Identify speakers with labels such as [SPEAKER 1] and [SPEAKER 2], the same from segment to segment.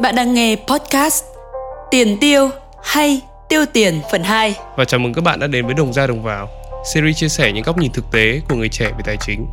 [SPEAKER 1] Bạn đang nghe podcast Tiền tiêu hay tiêu tiền phần 2
[SPEAKER 2] Và chào mừng các bạn đã đến với Đồng ra Đồng vào, Series chia sẻ những góc nhìn thực tế của người trẻ về tài chính.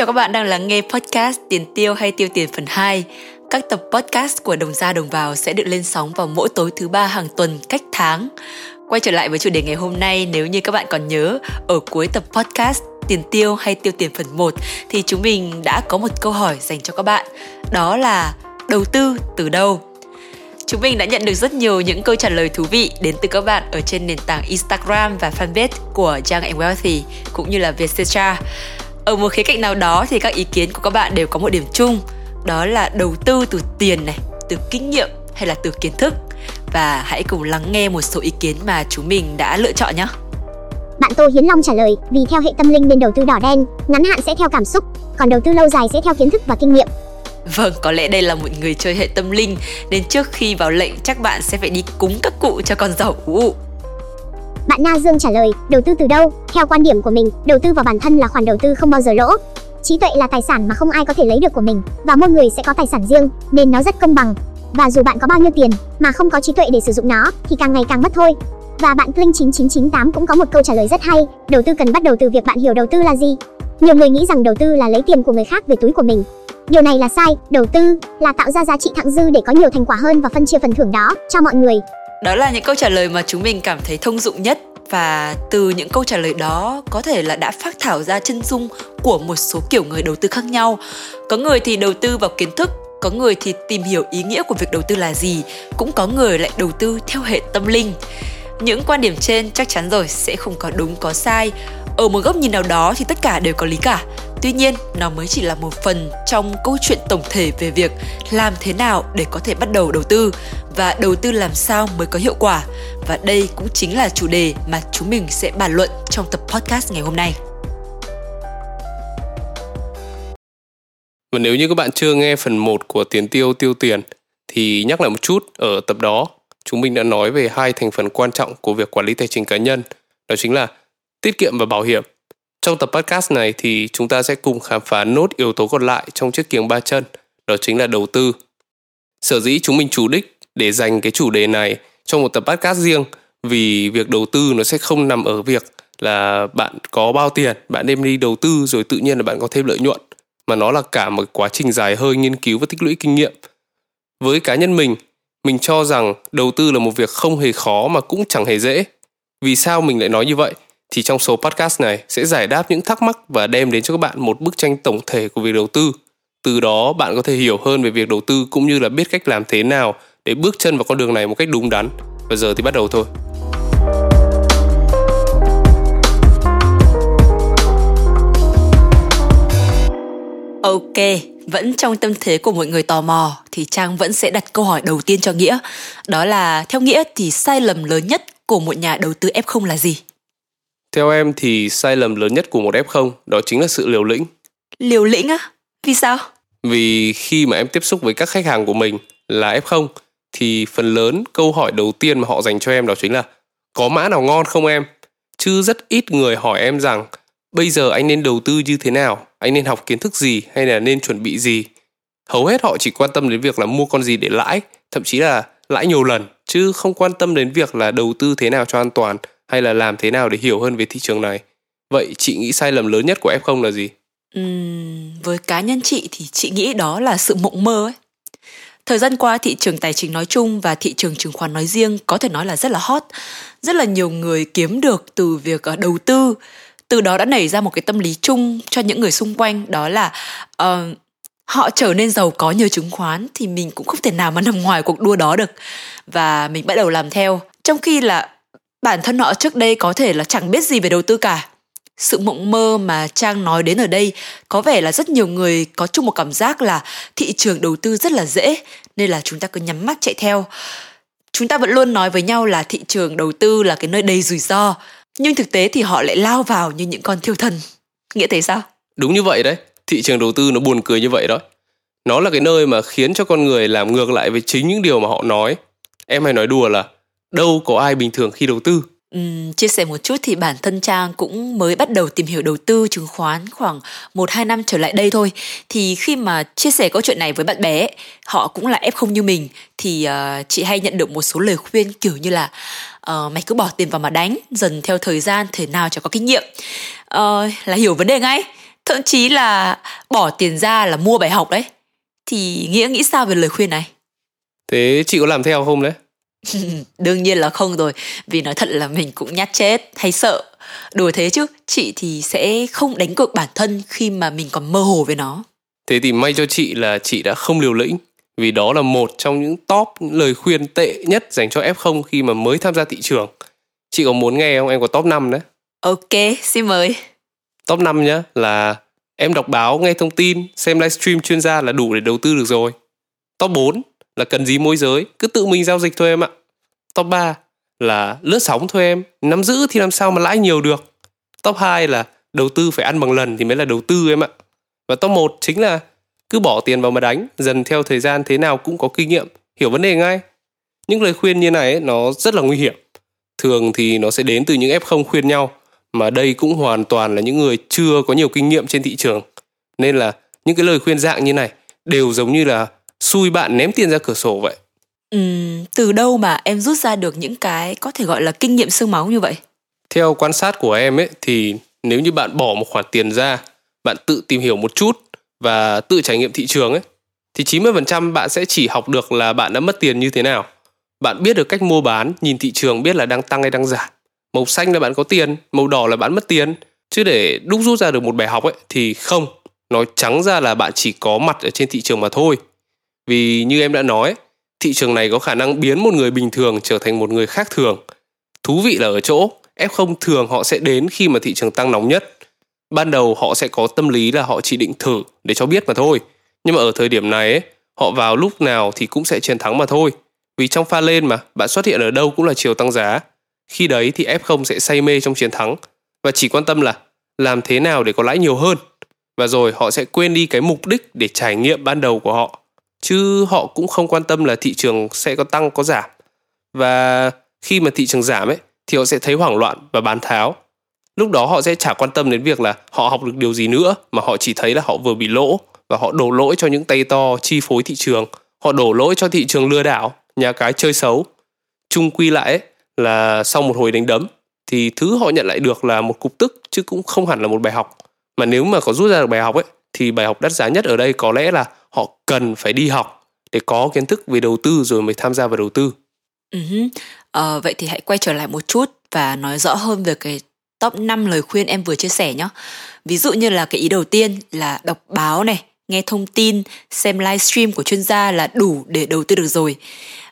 [SPEAKER 1] Chào các bạn đang lắng nghe podcast Tiền tiêu hay tiêu tiền phần 2 Các tập podcast của Đồng ra Đồng vào sẽ được lên sóng vào mỗi tối thứ ba hàng tuần cách tháng Quay trở lại với chủ đề ngày hôm nay, nếu như các bạn còn nhớ, Ở cuối tập podcast tiền tiêu hay tiêu tiền phần 1 thì chúng mình đã có một câu hỏi dành cho các bạn Đó là đầu tư từ đâu? Chúng mình đã nhận được rất nhiều những câu trả lời thú vị đến từ các bạn ở trên nền tảng Instagram và fanpage của Young and Wealthy, cũng như là Vietcetera. Ở một khía cạnh nào đó thì các ý kiến của các bạn đều có một điểm chung, đó là đầu tư từ tiền này, từ kinh nghiệm hay là từ kiến thức. Và hãy cùng lắng nghe một số ý kiến mà chúng mình đã lựa chọn nhé.
[SPEAKER 3] Bạn Tô Hiến Long trả lời, vì theo hệ tâm linh nên đầu tư đỏ đen, ngắn hạn sẽ theo cảm xúc, còn đầu tư lâu dài sẽ theo kiến thức và kinh nghiệm.
[SPEAKER 1] Vâng, có lẽ đây là một người chơi hệ tâm linh Nên trước khi vào lệnh chắc bạn sẽ phải đi cúng các cụ cho con giàu ú ụ
[SPEAKER 3] bạn Na Dương trả lời, đầu tư từ đâu? Theo quan điểm của mình, đầu tư vào bản thân là khoản đầu tư không bao giờ lỗ. Trí tuệ là tài sản mà không ai có thể lấy được của mình, và mỗi người sẽ có tài sản riêng, nên nó rất công bằng. Và dù bạn có bao nhiêu tiền mà không có trí tuệ để sử dụng nó thì càng ngày càng mất thôi. Và bạn Kling 9998 cũng có một câu trả lời rất hay, đầu tư cần bắt đầu từ việc bạn hiểu đầu tư là gì. Nhiều người nghĩ rằng đầu tư là lấy tiền của người khác về túi của mình. Điều này là sai, đầu tư là tạo ra giá trị thặng dư để có nhiều thành quả hơn và phân chia phần thưởng đó cho mọi người.
[SPEAKER 1] Đó là những câu trả lời mà chúng mình cảm thấy thông dụng nhất và từ những câu trả lời đó có thể là đã phát thảo ra chân dung của một số kiểu người đầu tư khác nhau. Có người thì đầu tư vào kiến thức, có người thì tìm hiểu ý nghĩa của việc đầu tư là gì, cũng có người lại đầu tư theo hệ tâm linh. Những quan điểm trên chắc chắn rồi sẽ không có đúng có sai. Ở một góc nhìn nào đó thì tất cả đều có lý cả. Tuy nhiên, nó mới chỉ là một phần trong câu chuyện tổng thể về việc làm thế nào để có thể bắt đầu đầu tư và đầu tư làm sao mới có hiệu quả. Và đây cũng chính là chủ đề mà chúng mình sẽ bàn luận trong tập podcast ngày hôm nay.
[SPEAKER 2] Và nếu như các bạn chưa nghe phần 1 của tiền tiêu tiêu tiền thì nhắc lại một chút ở tập đó chúng mình đã nói về hai thành phần quan trọng của việc quản lý tài chính cá nhân đó chính là tiết kiệm và bảo hiểm trong tập podcast này thì chúng ta sẽ cùng khám phá nốt yếu tố còn lại trong chiếc kiềng ba chân, đó chính là đầu tư. Sở dĩ chúng mình chủ đích để dành cái chủ đề này trong một tập podcast riêng vì việc đầu tư nó sẽ không nằm ở việc là bạn có bao tiền, bạn đem đi đầu tư rồi tự nhiên là bạn có thêm lợi nhuận mà nó là cả một quá trình dài hơi nghiên cứu và tích lũy kinh nghiệm. Với cá nhân mình, mình cho rằng đầu tư là một việc không hề khó mà cũng chẳng hề dễ. Vì sao mình lại nói như vậy? Thì trong số podcast này sẽ giải đáp những thắc mắc và đem đến cho các bạn một bức tranh tổng thể của việc đầu tư. Từ đó bạn có thể hiểu hơn về việc đầu tư cũng như là biết cách làm thế nào để bước chân vào con đường này một cách đúng đắn. Và giờ thì bắt đầu thôi.
[SPEAKER 1] Ok, vẫn trong tâm thế của mọi người tò mò thì Trang vẫn sẽ đặt câu hỏi đầu tiên cho Nghĩa. Đó là theo Nghĩa thì sai lầm lớn nhất của một nhà đầu tư F0 là gì?
[SPEAKER 2] Theo em thì sai lầm lớn nhất của một F0 đó chính là sự liều lĩnh.
[SPEAKER 1] Liều lĩnh á? Vì sao?
[SPEAKER 2] Vì khi mà em tiếp xúc với các khách hàng của mình là F0 thì phần lớn câu hỏi đầu tiên mà họ dành cho em đó chính là có mã nào ngon không em? Chứ rất ít người hỏi em rằng bây giờ anh nên đầu tư như thế nào, anh nên học kiến thức gì hay là nên chuẩn bị gì. Hầu hết họ chỉ quan tâm đến việc là mua con gì để lãi, thậm chí là lãi nhiều lần chứ không quan tâm đến việc là đầu tư thế nào cho an toàn hay là làm thế nào để hiểu hơn về thị trường này vậy chị nghĩ sai lầm lớn nhất của f0 là gì
[SPEAKER 1] uhm, với cá nhân chị thì chị nghĩ đó là sự mộng mơ ấy Thời gian qua thị trường tài chính nói chung và thị trường chứng khoán nói riêng có thể nói là rất là hot. Rất là nhiều người kiếm được từ việc ờ, đầu tư. Từ đó đã nảy ra một cái tâm lý chung cho những người xung quanh đó là uh, họ trở nên giàu có nhờ chứng khoán thì mình cũng không thể nào mà nằm ngoài cuộc đua đó được. Và mình bắt đầu làm theo. Trong khi là bản thân họ trước đây có thể là chẳng biết gì về đầu tư cả sự mộng mơ mà trang nói đến ở đây có vẻ là rất nhiều người có chung một cảm giác là thị trường đầu tư rất là dễ nên là chúng ta cứ nhắm mắt chạy theo chúng ta vẫn luôn nói với nhau là thị trường đầu tư là cái nơi đầy rủi ro nhưng thực tế thì họ lại lao vào như những con thiêu thần Nghĩa thế sao?
[SPEAKER 2] Đúng như vậy đấy, thị trường đầu tư nó buồn cười như vậy đó. Nó là cái nơi mà khiến cho con người làm ngược lại với chính những điều mà họ nói. Em hay nói đùa là đâu có ai bình thường khi đầu tư.
[SPEAKER 1] Uhm, chia sẻ một chút thì bản thân Trang cũng mới bắt đầu tìm hiểu đầu tư chứng khoán khoảng 1-2 năm trở lại đây thôi. Thì khi mà chia sẻ câu chuyện này với bạn bè, họ cũng là F0 như mình, thì uh, chị hay nhận được một số lời khuyên kiểu như là uh, mày cứ bỏ tiền vào mà đánh, dần theo thời gian thể nào cho có kinh nghiệm. Uh, là hiểu vấn đề ngay, thậm chí là bỏ tiền ra là mua bài học đấy. Thì Nghĩa nghĩ sao về lời khuyên này?
[SPEAKER 2] Thế chị có làm theo không đấy?
[SPEAKER 1] Đương nhiên là không rồi, vì nói thật là mình cũng nhát chết hay sợ. Đùa thế chứ, chị thì sẽ không đánh cược bản thân khi mà mình còn mơ hồ về nó.
[SPEAKER 2] Thế thì may cho chị là chị đã không liều lĩnh, vì đó là một trong những top những lời khuyên tệ nhất dành cho F0 khi mà mới tham gia thị trường. Chị có muốn nghe không? Em có top 5 đấy.
[SPEAKER 1] Ok, xin mời.
[SPEAKER 2] Top 5 nhá là em đọc báo, nghe thông tin, xem livestream chuyên gia là đủ để đầu tư được rồi. Top 4 là cần gì môi giới, cứ tự mình giao dịch thôi em ạ. Top 3 là lướt sóng thôi em, nắm giữ thì làm sao mà lãi nhiều được. Top 2 là đầu tư phải ăn bằng lần thì mới là đầu tư em ạ. Và top 1 chính là cứ bỏ tiền vào mà đánh, dần theo thời gian thế nào cũng có kinh nghiệm, hiểu vấn đề ngay. Những lời khuyên như này ấy, nó rất là nguy hiểm. Thường thì nó sẽ đến từ những F0 khuyên nhau, mà đây cũng hoàn toàn là những người chưa có nhiều kinh nghiệm trên thị trường. Nên là những cái lời khuyên dạng như này đều giống như là xui bạn ném tiền ra cửa sổ vậy
[SPEAKER 1] Uhm, từ đâu mà em rút ra được những cái có thể gọi là kinh nghiệm xương máu như vậy?
[SPEAKER 2] Theo quan sát của em ấy thì nếu như bạn bỏ một khoản tiền ra, bạn tự tìm hiểu một chút và tự trải nghiệm thị trường ấy thì 90% bạn sẽ chỉ học được là bạn đã mất tiền như thế nào. Bạn biết được cách mua bán, nhìn thị trường biết là đang tăng hay đang giảm. Màu xanh là bạn có tiền, màu đỏ là bạn mất tiền. Chứ để đúc rút ra được một bài học ấy thì không. Nói trắng ra là bạn chỉ có mặt ở trên thị trường mà thôi. Vì như em đã nói, thị trường này có khả năng biến một người bình thường trở thành một người khác thường. Thú vị là ở chỗ, F0 thường họ sẽ đến khi mà thị trường tăng nóng nhất. Ban đầu họ sẽ có tâm lý là họ chỉ định thử để cho biết mà thôi. Nhưng mà ở thời điểm này ấy, họ vào lúc nào thì cũng sẽ chiến thắng mà thôi. Vì trong pha lên mà, bạn xuất hiện ở đâu cũng là chiều tăng giá. Khi đấy thì F0 sẽ say mê trong chiến thắng và chỉ quan tâm là làm thế nào để có lãi nhiều hơn. Và rồi họ sẽ quên đi cái mục đích để trải nghiệm ban đầu của họ chứ họ cũng không quan tâm là thị trường sẽ có tăng có giảm. Và khi mà thị trường giảm ấy thì họ sẽ thấy hoảng loạn và bán tháo. Lúc đó họ sẽ chả quan tâm đến việc là họ học được điều gì nữa mà họ chỉ thấy là họ vừa bị lỗ và họ đổ lỗi cho những tay to chi phối thị trường. Họ đổ lỗi cho thị trường lừa đảo nhà cái chơi xấu. Chung quy lại ấy, là sau một hồi đánh đấm thì thứ họ nhận lại được là một cục tức chứ cũng không hẳn là một bài học. Mà nếu mà có rút ra được bài học ấy thì bài học đắt giá nhất ở đây có lẽ là họ cần phải đi học để có kiến thức về đầu tư rồi mới tham gia vào đầu tư.
[SPEAKER 1] Uh-huh. Uh, vậy thì hãy quay trở lại một chút và nói rõ hơn về cái top 5 lời khuyên em vừa chia sẻ nhé. Ví dụ như là cái ý đầu tiên là đọc báo này, nghe thông tin, xem livestream của chuyên gia là đủ để đầu tư được rồi.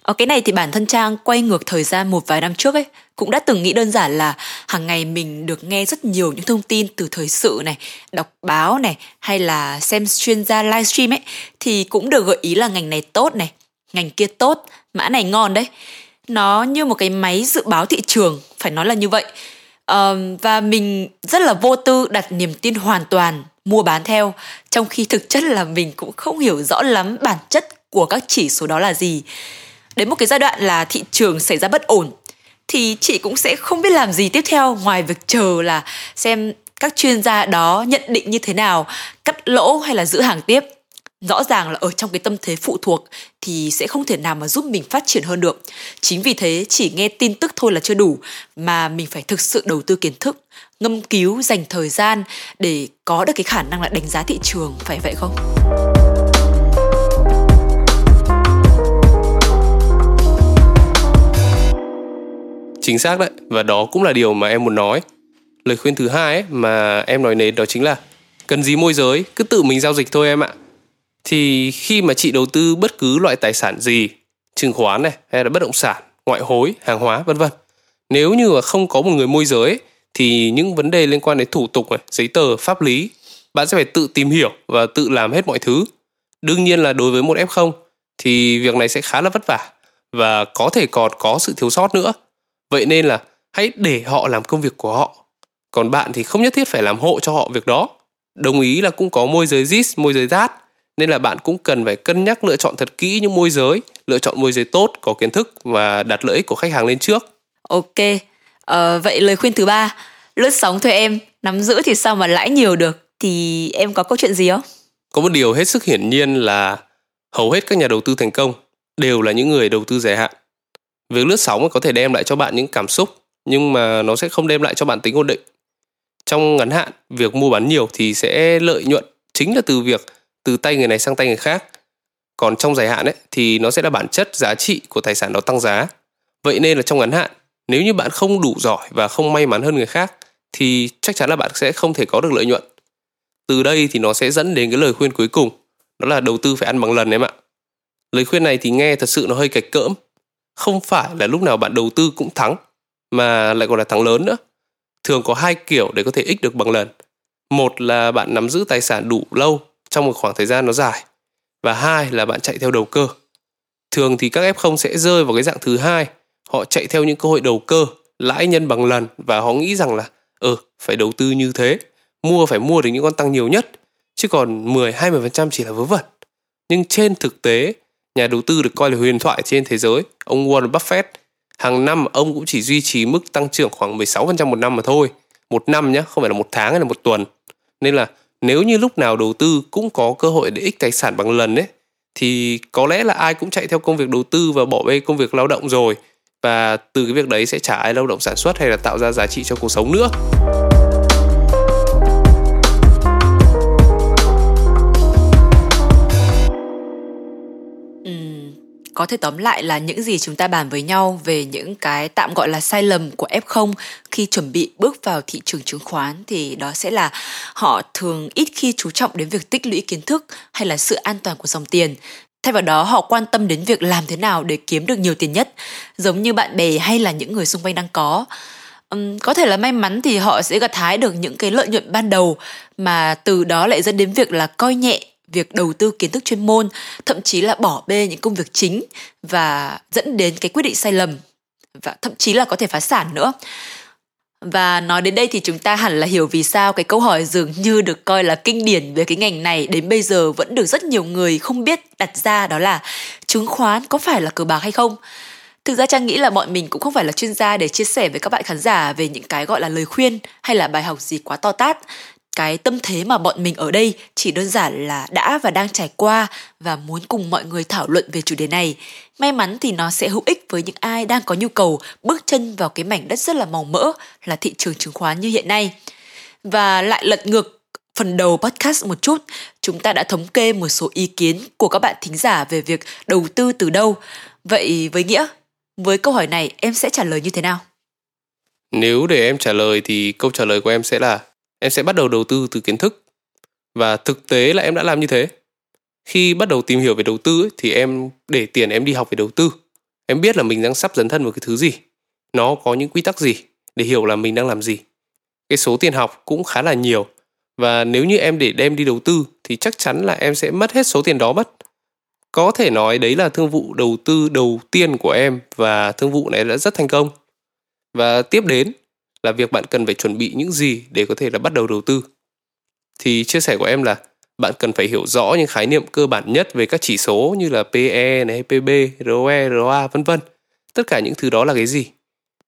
[SPEAKER 1] Ở cái này thì bản thân Trang quay ngược thời gian một vài năm trước ấy cũng đã từng nghĩ đơn giản là hàng ngày mình được nghe rất nhiều những thông tin từ thời sự này, đọc báo này hay là xem chuyên gia livestream ấy thì cũng được gợi ý là ngành này tốt này, ngành kia tốt, mã này ngon đấy. Nó như một cái máy dự báo thị trường, phải nói là như vậy. Um, và mình rất là vô tư đặt niềm tin hoàn toàn mua bán theo trong khi thực chất là mình cũng không hiểu rõ lắm bản chất của các chỉ số đó là gì đến một cái giai đoạn là thị trường xảy ra bất ổn, thì chị cũng sẽ không biết làm gì tiếp theo ngoài việc chờ là xem các chuyên gia đó nhận định như thế nào, cắt lỗ hay là giữ hàng tiếp. Rõ ràng là ở trong cái tâm thế phụ thuộc thì sẽ không thể nào mà giúp mình phát triển hơn được. Chính vì thế chỉ nghe tin tức thôi là chưa đủ, mà mình phải thực sự đầu tư kiến thức, ngâm cứu dành thời gian để có được cái khả năng là đánh giá thị trường, phải vậy không?
[SPEAKER 2] Chính xác đấy. Và đó cũng là điều mà em muốn nói. Lời khuyên thứ hai ấy, mà em nói đến đó chính là cần gì môi giới cứ tự mình giao dịch thôi em ạ. Thì khi mà chị đầu tư bất cứ loại tài sản gì chứng khoán này hay là bất động sản ngoại hối hàng hóa vân vân nếu như mà không có một người môi giới thì những vấn đề liên quan đến thủ tục này giấy tờ pháp lý bạn sẽ phải tự tìm hiểu và tự làm hết mọi thứ. Đương nhiên là đối với một f0 thì việc này sẽ khá là vất vả và có thể còn có sự thiếu sót nữa. Vậy nên là hãy để họ làm công việc của họ. còn bạn thì không nhất thiết phải làm hộ cho họ việc đó. Đồng ý là cũng có môi giới zis môi giới rát nên là bạn cũng cần phải cân nhắc lựa chọn thật kỹ những môi giới lựa chọn môi giới tốt có kiến thức và đặt lợi ích của khách hàng lên trước.
[SPEAKER 1] Ok. Ờ, vậy lời khuyên thứ ba lướt sóng thôi em. Nắm giữ thì sao mà lãi nhiều được? Thì em có câu chuyện gì không?
[SPEAKER 2] Có một điều hết sức hiển nhiên là hầu hết các nhà đầu tư thành công đều là những người đầu tư dài hạn việc lướt sóng có thể đem lại cho bạn những cảm xúc, nhưng mà nó sẽ không đem lại cho bạn tính ổn định. Trong ngắn hạn, việc mua bán nhiều thì sẽ lợi nhuận chính là từ việc từ tay người này sang tay người khác. Còn trong dài hạn ấy, thì nó sẽ là bản chất giá trị của tài sản đó tăng giá. Vậy nên là trong ngắn hạn, nếu như bạn không đủ giỏi và không may mắn hơn người khác, thì chắc chắn là bạn sẽ không thể có được lợi nhuận. Từ đây thì nó sẽ dẫn đến cái lời khuyên cuối cùng, đó là đầu tư phải ăn bằng lần em ạ. Lời khuyên này thì nghe thật sự nó hơi cạch cỡm không phải là lúc nào bạn đầu tư cũng thắng mà lại còn là thắng lớn nữa. Thường có hai kiểu để có thể ích được bằng lần. Một là bạn nắm giữ tài sản đủ lâu trong một khoảng thời gian nó dài và hai là bạn chạy theo đầu cơ. Thường thì các f0 sẽ rơi vào cái dạng thứ hai họ chạy theo những cơ hội đầu cơ lãi nhân bằng lần và họ nghĩ rằng là ừ phải đầu tư như thế mua phải mua được những con tăng nhiều nhất chứ còn 10 20% chỉ là vớ vẩn. Nhưng trên thực tế, nhà đầu tư được coi là huyền thoại trên thế giới, ông Warren Buffett, hàng năm ông cũng chỉ duy trì mức tăng trưởng khoảng 16% một năm mà thôi. Một năm nhé, không phải là một tháng hay là một tuần. Nên là nếu như lúc nào đầu tư cũng có cơ hội để ích tài sản bằng lần ấy, thì có lẽ là ai cũng chạy theo công việc đầu tư và bỏ bê công việc lao động rồi. Và từ cái việc đấy sẽ chả ai lao động sản xuất hay là tạo ra giá trị cho cuộc sống nữa.
[SPEAKER 1] Có thể tóm lại là những gì chúng ta bàn với nhau về những cái tạm gọi là sai lầm của F0 khi chuẩn bị bước vào thị trường chứng khoán thì đó sẽ là họ thường ít khi chú trọng đến việc tích lũy kiến thức hay là sự an toàn của dòng tiền. Thay vào đó họ quan tâm đến việc làm thế nào để kiếm được nhiều tiền nhất, giống như bạn bè hay là những người xung quanh đang có. Um, có thể là may mắn thì họ sẽ gặt hái được những cái lợi nhuận ban đầu mà từ đó lại dẫn đến việc là coi nhẹ việc đầu tư kiến thức chuyên môn, thậm chí là bỏ bê những công việc chính và dẫn đến cái quyết định sai lầm và thậm chí là có thể phá sản nữa. Và nói đến đây thì chúng ta hẳn là hiểu vì sao cái câu hỏi dường như được coi là kinh điển về cái ngành này đến bây giờ vẫn được rất nhiều người không biết đặt ra, đó là chứng khoán có phải là cờ bạc hay không? Thực ra trang nghĩ là bọn mình cũng không phải là chuyên gia để chia sẻ với các bạn khán giả về những cái gọi là lời khuyên hay là bài học gì quá to tát cái tâm thế mà bọn mình ở đây chỉ đơn giản là đã và đang trải qua và muốn cùng mọi người thảo luận về chủ đề này. May mắn thì nó sẽ hữu ích với những ai đang có nhu cầu bước chân vào cái mảnh đất rất là màu mỡ là thị trường chứng khoán như hiện nay. Và lại lật ngược phần đầu podcast một chút, chúng ta đã thống kê một số ý kiến của các bạn thính giả về việc đầu tư từ đâu. Vậy với Nghĩa, với câu hỏi này em sẽ trả lời như thế nào?
[SPEAKER 2] Nếu để em trả lời thì câu trả lời của em sẽ là em sẽ bắt đầu đầu tư từ kiến thức. Và thực tế là em đã làm như thế. Khi bắt đầu tìm hiểu về đầu tư ấy, thì em để tiền em đi học về đầu tư. Em biết là mình đang sắp dấn thân vào cái thứ gì. Nó có những quy tắc gì để hiểu là mình đang làm gì. Cái số tiền học cũng khá là nhiều. Và nếu như em để đem đi đầu tư thì chắc chắn là em sẽ mất hết số tiền đó mất. Có thể nói đấy là thương vụ đầu tư đầu tiên của em và thương vụ này đã rất thành công. Và tiếp đến là việc bạn cần phải chuẩn bị những gì để có thể là bắt đầu đầu tư. Thì chia sẻ của em là bạn cần phải hiểu rõ những khái niệm cơ bản nhất về các chỉ số như là PE này, PB, ROE, ROA vân vân. Tất cả những thứ đó là cái gì?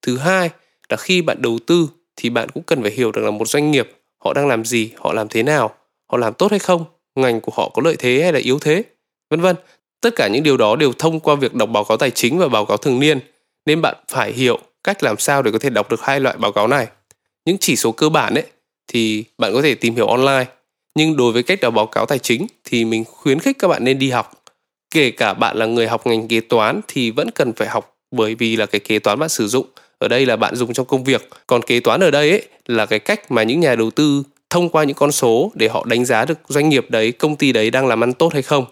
[SPEAKER 2] Thứ hai là khi bạn đầu tư thì bạn cũng cần phải hiểu được là một doanh nghiệp họ đang làm gì, họ làm thế nào, họ làm tốt hay không, ngành của họ có lợi thế hay là yếu thế, vân vân. Tất cả những điều đó đều thông qua việc đọc báo cáo tài chính và báo cáo thường niên nên bạn phải hiểu cách làm sao để có thể đọc được hai loại báo cáo này. Những chỉ số cơ bản ấy thì bạn có thể tìm hiểu online, nhưng đối với cách đọc báo cáo tài chính thì mình khuyến khích các bạn nên đi học. Kể cả bạn là người học ngành kế toán thì vẫn cần phải học bởi vì là cái kế toán bạn sử dụng ở đây là bạn dùng trong công việc, còn kế toán ở đây ấy là cái cách mà những nhà đầu tư thông qua những con số để họ đánh giá được doanh nghiệp đấy, công ty đấy đang làm ăn tốt hay không.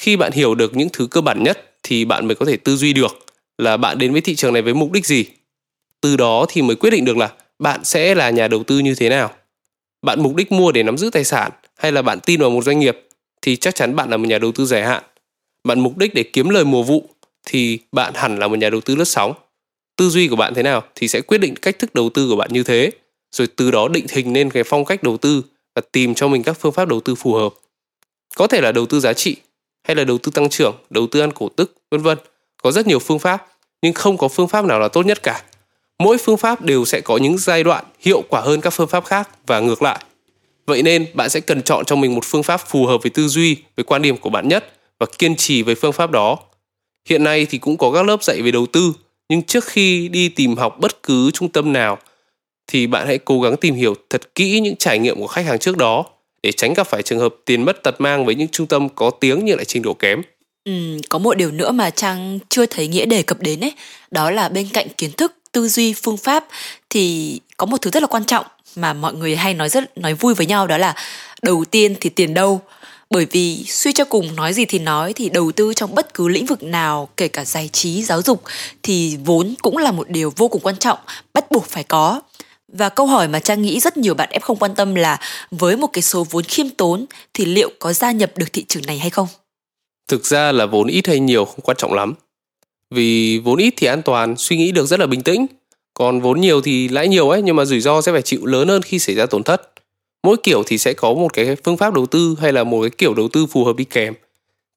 [SPEAKER 2] Khi bạn hiểu được những thứ cơ bản nhất thì bạn mới có thể tư duy được là bạn đến với thị trường này với mục đích gì? Từ đó thì mới quyết định được là bạn sẽ là nhà đầu tư như thế nào. Bạn mục đích mua để nắm giữ tài sản hay là bạn tin vào một doanh nghiệp thì chắc chắn bạn là một nhà đầu tư dài hạn. Bạn mục đích để kiếm lời mùa vụ thì bạn hẳn là một nhà đầu tư lướt sóng tư duy của bạn thế nào thì sẽ quyết định cách thức đầu tư của bạn như thế rồi từ đó định hình nên cái phong cách đầu tư và tìm cho mình các phương pháp đầu tư phù hợp. Có thể là đầu tư giá trị hay là đầu tư tăng trưởng, đầu tư ăn cổ tức, vân vân. Có rất nhiều phương pháp nhưng không có phương pháp nào là tốt nhất cả. Mỗi phương pháp đều sẽ có những giai đoạn hiệu quả hơn các phương pháp khác và ngược lại. Vậy nên bạn sẽ cần chọn cho mình một phương pháp phù hợp với tư duy, với quan điểm của bạn nhất và kiên trì với phương pháp đó. Hiện nay thì cũng có các lớp dạy về đầu tư, nhưng trước khi đi tìm học bất cứ trung tâm nào thì bạn hãy cố gắng tìm hiểu thật kỹ những trải nghiệm của khách hàng trước đó để tránh gặp phải trường hợp tiền mất tật mang với những trung tâm có tiếng nhưng lại trình độ kém.
[SPEAKER 1] Ừ, có một điều nữa mà Trang chưa thấy nghĩa đề cập đến ấy, đó là bên cạnh kiến thức, tư duy, phương pháp thì có một thứ rất là quan trọng mà mọi người hay nói rất nói vui với nhau đó là đầu tiên thì tiền đâu. Bởi vì suy cho cùng nói gì thì nói thì đầu tư trong bất cứ lĩnh vực nào kể cả giải trí giáo dục thì vốn cũng là một điều vô cùng quan trọng bắt buộc phải có. Và câu hỏi mà trang nghĩ rất nhiều bạn F không quan tâm là với một cái số vốn khiêm tốn thì liệu có gia nhập được thị trường này hay không?
[SPEAKER 2] Thực ra là vốn ít hay nhiều không quan trọng lắm. Vì vốn ít thì an toàn, suy nghĩ được rất là bình tĩnh. Còn vốn nhiều thì lãi nhiều ấy, nhưng mà rủi ro sẽ phải chịu lớn hơn khi xảy ra tổn thất. Mỗi kiểu thì sẽ có một cái phương pháp đầu tư hay là một cái kiểu đầu tư phù hợp đi kèm.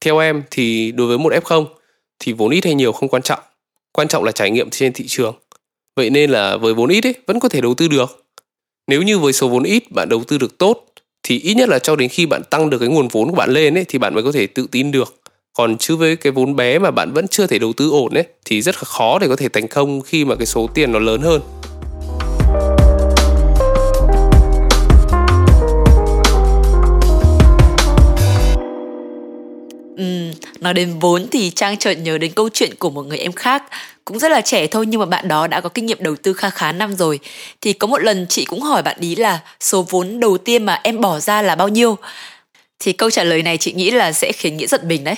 [SPEAKER 2] Theo em thì đối với một f0 thì vốn ít hay nhiều không quan trọng. Quan trọng là trải nghiệm trên thị trường. Vậy nên là với vốn ít ấy, vẫn có thể đầu tư được. Nếu như với số vốn ít bạn đầu tư được tốt thì ít nhất là cho đến khi bạn tăng được cái nguồn vốn của bạn lên ấy, thì bạn mới có thể tự tin được. Còn chứ với cái vốn bé mà bạn vẫn chưa thể đầu tư ổn ấy, thì rất là khó để có thể thành công khi mà cái số tiền nó lớn hơn.
[SPEAKER 1] Ừ, nói đến vốn thì Trang chợt nhớ đến câu chuyện của một người em khác cũng rất là trẻ thôi nhưng mà bạn đó đã có kinh nghiệm đầu tư kha khá năm rồi. Thì có một lần chị cũng hỏi bạn ý là số vốn đầu tiên mà em bỏ ra là bao nhiêu? Thì câu trả lời này chị nghĩ là sẽ khiến nghĩa giật mình đấy.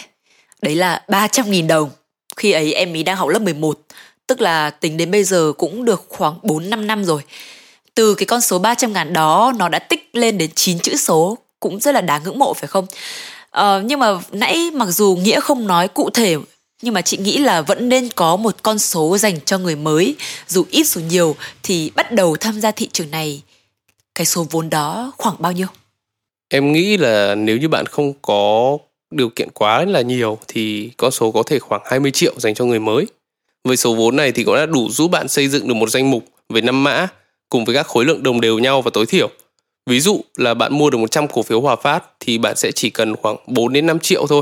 [SPEAKER 1] Đấy là 300.000 đồng. Khi ấy em ý đang học lớp 11 tức là tính đến bây giờ cũng được khoảng 4-5 năm rồi. Từ cái con số 300 ngàn đó nó đã tích lên đến 9 chữ số. Cũng rất là đáng ngưỡng mộ phải không? Ờ, nhưng mà nãy mặc dù nghĩa không nói cụ thể nhưng mà chị nghĩ là vẫn nên có một con số dành cho người mới dù ít dù nhiều thì bắt đầu tham gia thị trường này cái số vốn đó khoảng bao nhiêu
[SPEAKER 2] em nghĩ là nếu như bạn không có điều kiện quá là nhiều thì con số có thể khoảng 20 triệu dành cho người mới. Với số vốn này thì cũng đã đủ giúp bạn xây dựng được một danh mục về năm mã cùng với các khối lượng đồng đều nhau và tối thiểu. Ví dụ là bạn mua được 100 cổ phiếu Hòa Phát thì bạn sẽ chỉ cần khoảng 4 đến 5 triệu thôi.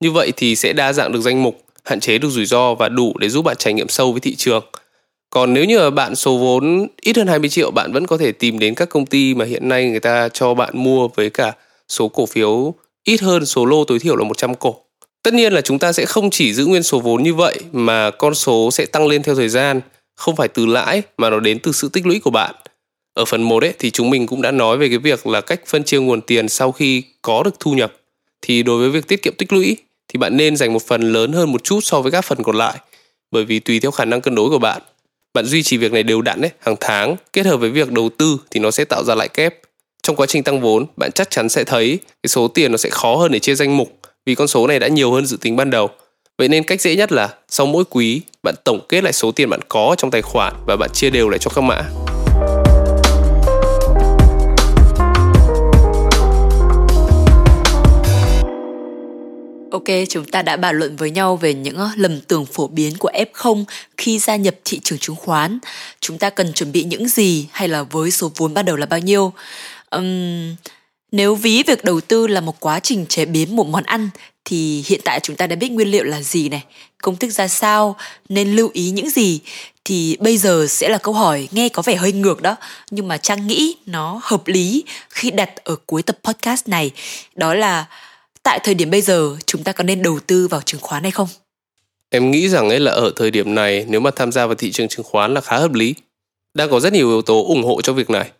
[SPEAKER 2] Như vậy thì sẽ đa dạng được danh mục, hạn chế được rủi ro và đủ để giúp bạn trải nghiệm sâu với thị trường. Còn nếu như bạn số vốn ít hơn 20 triệu bạn vẫn có thể tìm đến các công ty mà hiện nay người ta cho bạn mua với cả số cổ phiếu ít hơn số lô tối thiểu là 100 cổ. Tất nhiên là chúng ta sẽ không chỉ giữ nguyên số vốn như vậy mà con số sẽ tăng lên theo thời gian, không phải từ lãi mà nó đến từ sự tích lũy của bạn. Ở phần 1 ấy thì chúng mình cũng đã nói về cái việc là cách phân chia nguồn tiền sau khi có được thu nhập. Thì đối với việc tiết kiệm tích lũy thì bạn nên dành một phần lớn hơn một chút so với các phần còn lại. Bởi vì tùy theo khả năng cân đối của bạn, bạn duy trì việc này đều đặn ấy, hàng tháng kết hợp với việc đầu tư thì nó sẽ tạo ra lãi kép trong quá trình tăng vốn bạn chắc chắn sẽ thấy cái số tiền nó sẽ khó hơn để chia danh mục vì con số này đã nhiều hơn dự tính ban đầu vậy nên cách dễ nhất là sau mỗi quý bạn tổng kết lại số tiền bạn có trong tài khoản và bạn chia đều lại cho các mã
[SPEAKER 1] Ok, chúng ta đã bàn luận với nhau về những ờ, lầm tưởng phổ biến của F0 khi gia nhập thị trường chứng khoán. Chúng ta cần chuẩn bị những gì hay là với số vốn ban đầu là bao nhiêu? um, nếu ví việc đầu tư là một quá trình chế biến một món ăn thì hiện tại chúng ta đã biết nguyên liệu là gì này công thức ra sao nên lưu ý những gì thì bây giờ sẽ là câu hỏi nghe có vẻ hơi ngược đó nhưng mà trang nghĩ nó hợp lý khi đặt ở cuối tập podcast này đó là tại thời điểm bây giờ chúng ta có nên đầu tư vào chứng khoán hay không
[SPEAKER 2] em nghĩ rằng ấy là ở thời điểm này nếu mà tham gia vào thị trường chứng khoán là khá hợp lý đang có rất nhiều yếu tố ủng hộ cho việc này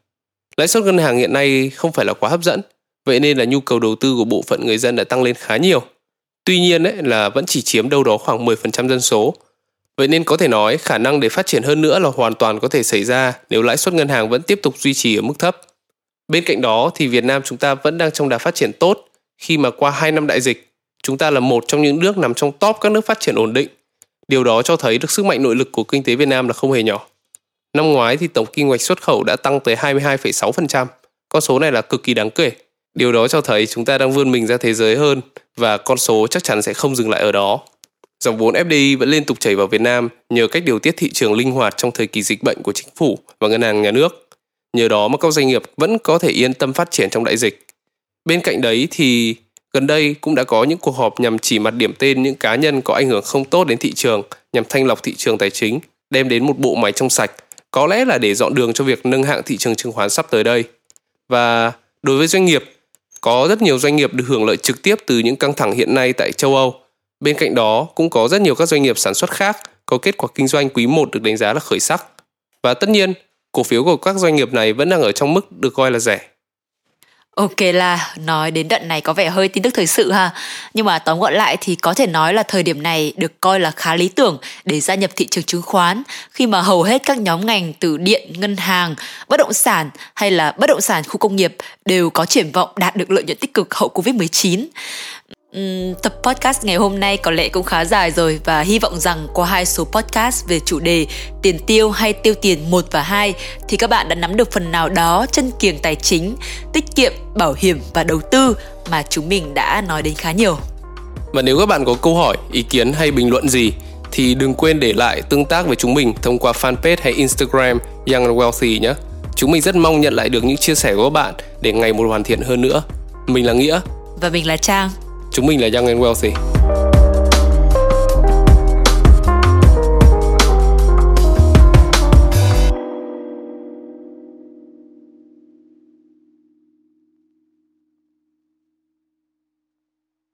[SPEAKER 2] Lãi suất ngân hàng hiện nay không phải là quá hấp dẫn, vậy nên là nhu cầu đầu tư của bộ phận người dân đã tăng lên khá nhiều. Tuy nhiên ấy, là vẫn chỉ chiếm đâu đó khoảng 10% dân số. Vậy nên có thể nói khả năng để phát triển hơn nữa là hoàn toàn có thể xảy ra nếu lãi suất ngân hàng vẫn tiếp tục duy trì ở mức thấp. Bên cạnh đó thì Việt Nam chúng ta vẫn đang trong đà phát triển tốt khi mà qua 2 năm đại dịch, chúng ta là một trong những nước nằm trong top các nước phát triển ổn định. Điều đó cho thấy được sức mạnh nội lực của kinh tế Việt Nam là không hề nhỏ. Năm ngoái thì tổng kim ngạch xuất khẩu đã tăng tới 22,6%. Con số này là cực kỳ đáng kể. Điều đó cho thấy chúng ta đang vươn mình ra thế giới hơn và con số chắc chắn sẽ không dừng lại ở đó. Dòng vốn FDI vẫn liên tục chảy vào Việt Nam nhờ cách điều tiết thị trường linh hoạt trong thời kỳ dịch bệnh của chính phủ và ngân hàng nhà nước. Nhờ đó mà các doanh nghiệp vẫn có thể yên tâm phát triển trong đại dịch. Bên cạnh đấy thì gần đây cũng đã có những cuộc họp nhằm chỉ mặt điểm tên những cá nhân có ảnh hưởng không tốt đến thị trường nhằm thanh lọc thị trường tài chính, đem đến một bộ máy trong sạch, có lẽ là để dọn đường cho việc nâng hạng thị trường chứng khoán sắp tới đây. Và đối với doanh nghiệp, có rất nhiều doanh nghiệp được hưởng lợi trực tiếp từ những căng thẳng hiện nay tại châu Âu. Bên cạnh đó, cũng có rất nhiều các doanh nghiệp sản xuất khác có kết quả kinh doanh quý 1 được đánh giá là khởi sắc. Và tất nhiên, cổ phiếu của các doanh nghiệp này vẫn đang ở trong mức được coi là rẻ.
[SPEAKER 1] Ok là nói đến đoạn này có vẻ hơi tin tức thời sự ha. Nhưng mà tóm gọn lại thì có thể nói là thời điểm này được coi là khá lý tưởng để gia nhập thị trường chứng khoán Khi mà hầu hết các nhóm ngành từ điện, ngân hàng, bất động sản hay là bất động sản khu công nghiệp đều có triển vọng đạt được lợi nhuận tích cực hậu Covid-19 Uhm, tập podcast ngày hôm nay có lẽ cũng khá dài rồi và hy vọng rằng qua hai số podcast về chủ đề tiền tiêu hay tiêu tiền 1 và 2 thì các bạn đã nắm được phần nào đó chân kiềng tài chính, tiết kiệm, bảo hiểm và đầu tư mà chúng mình đã nói đến khá nhiều.
[SPEAKER 2] Và nếu các bạn có câu hỏi, ý kiến hay bình luận gì thì đừng quên để lại tương tác với chúng mình thông qua fanpage hay Instagram Young and Wealthy nhé. Chúng mình rất mong nhận lại được những chia sẻ của các bạn để ngày một hoàn thiện hơn nữa. Mình là Nghĩa
[SPEAKER 1] và mình là Trang.
[SPEAKER 2] Chúng mình là Young and Wealthy.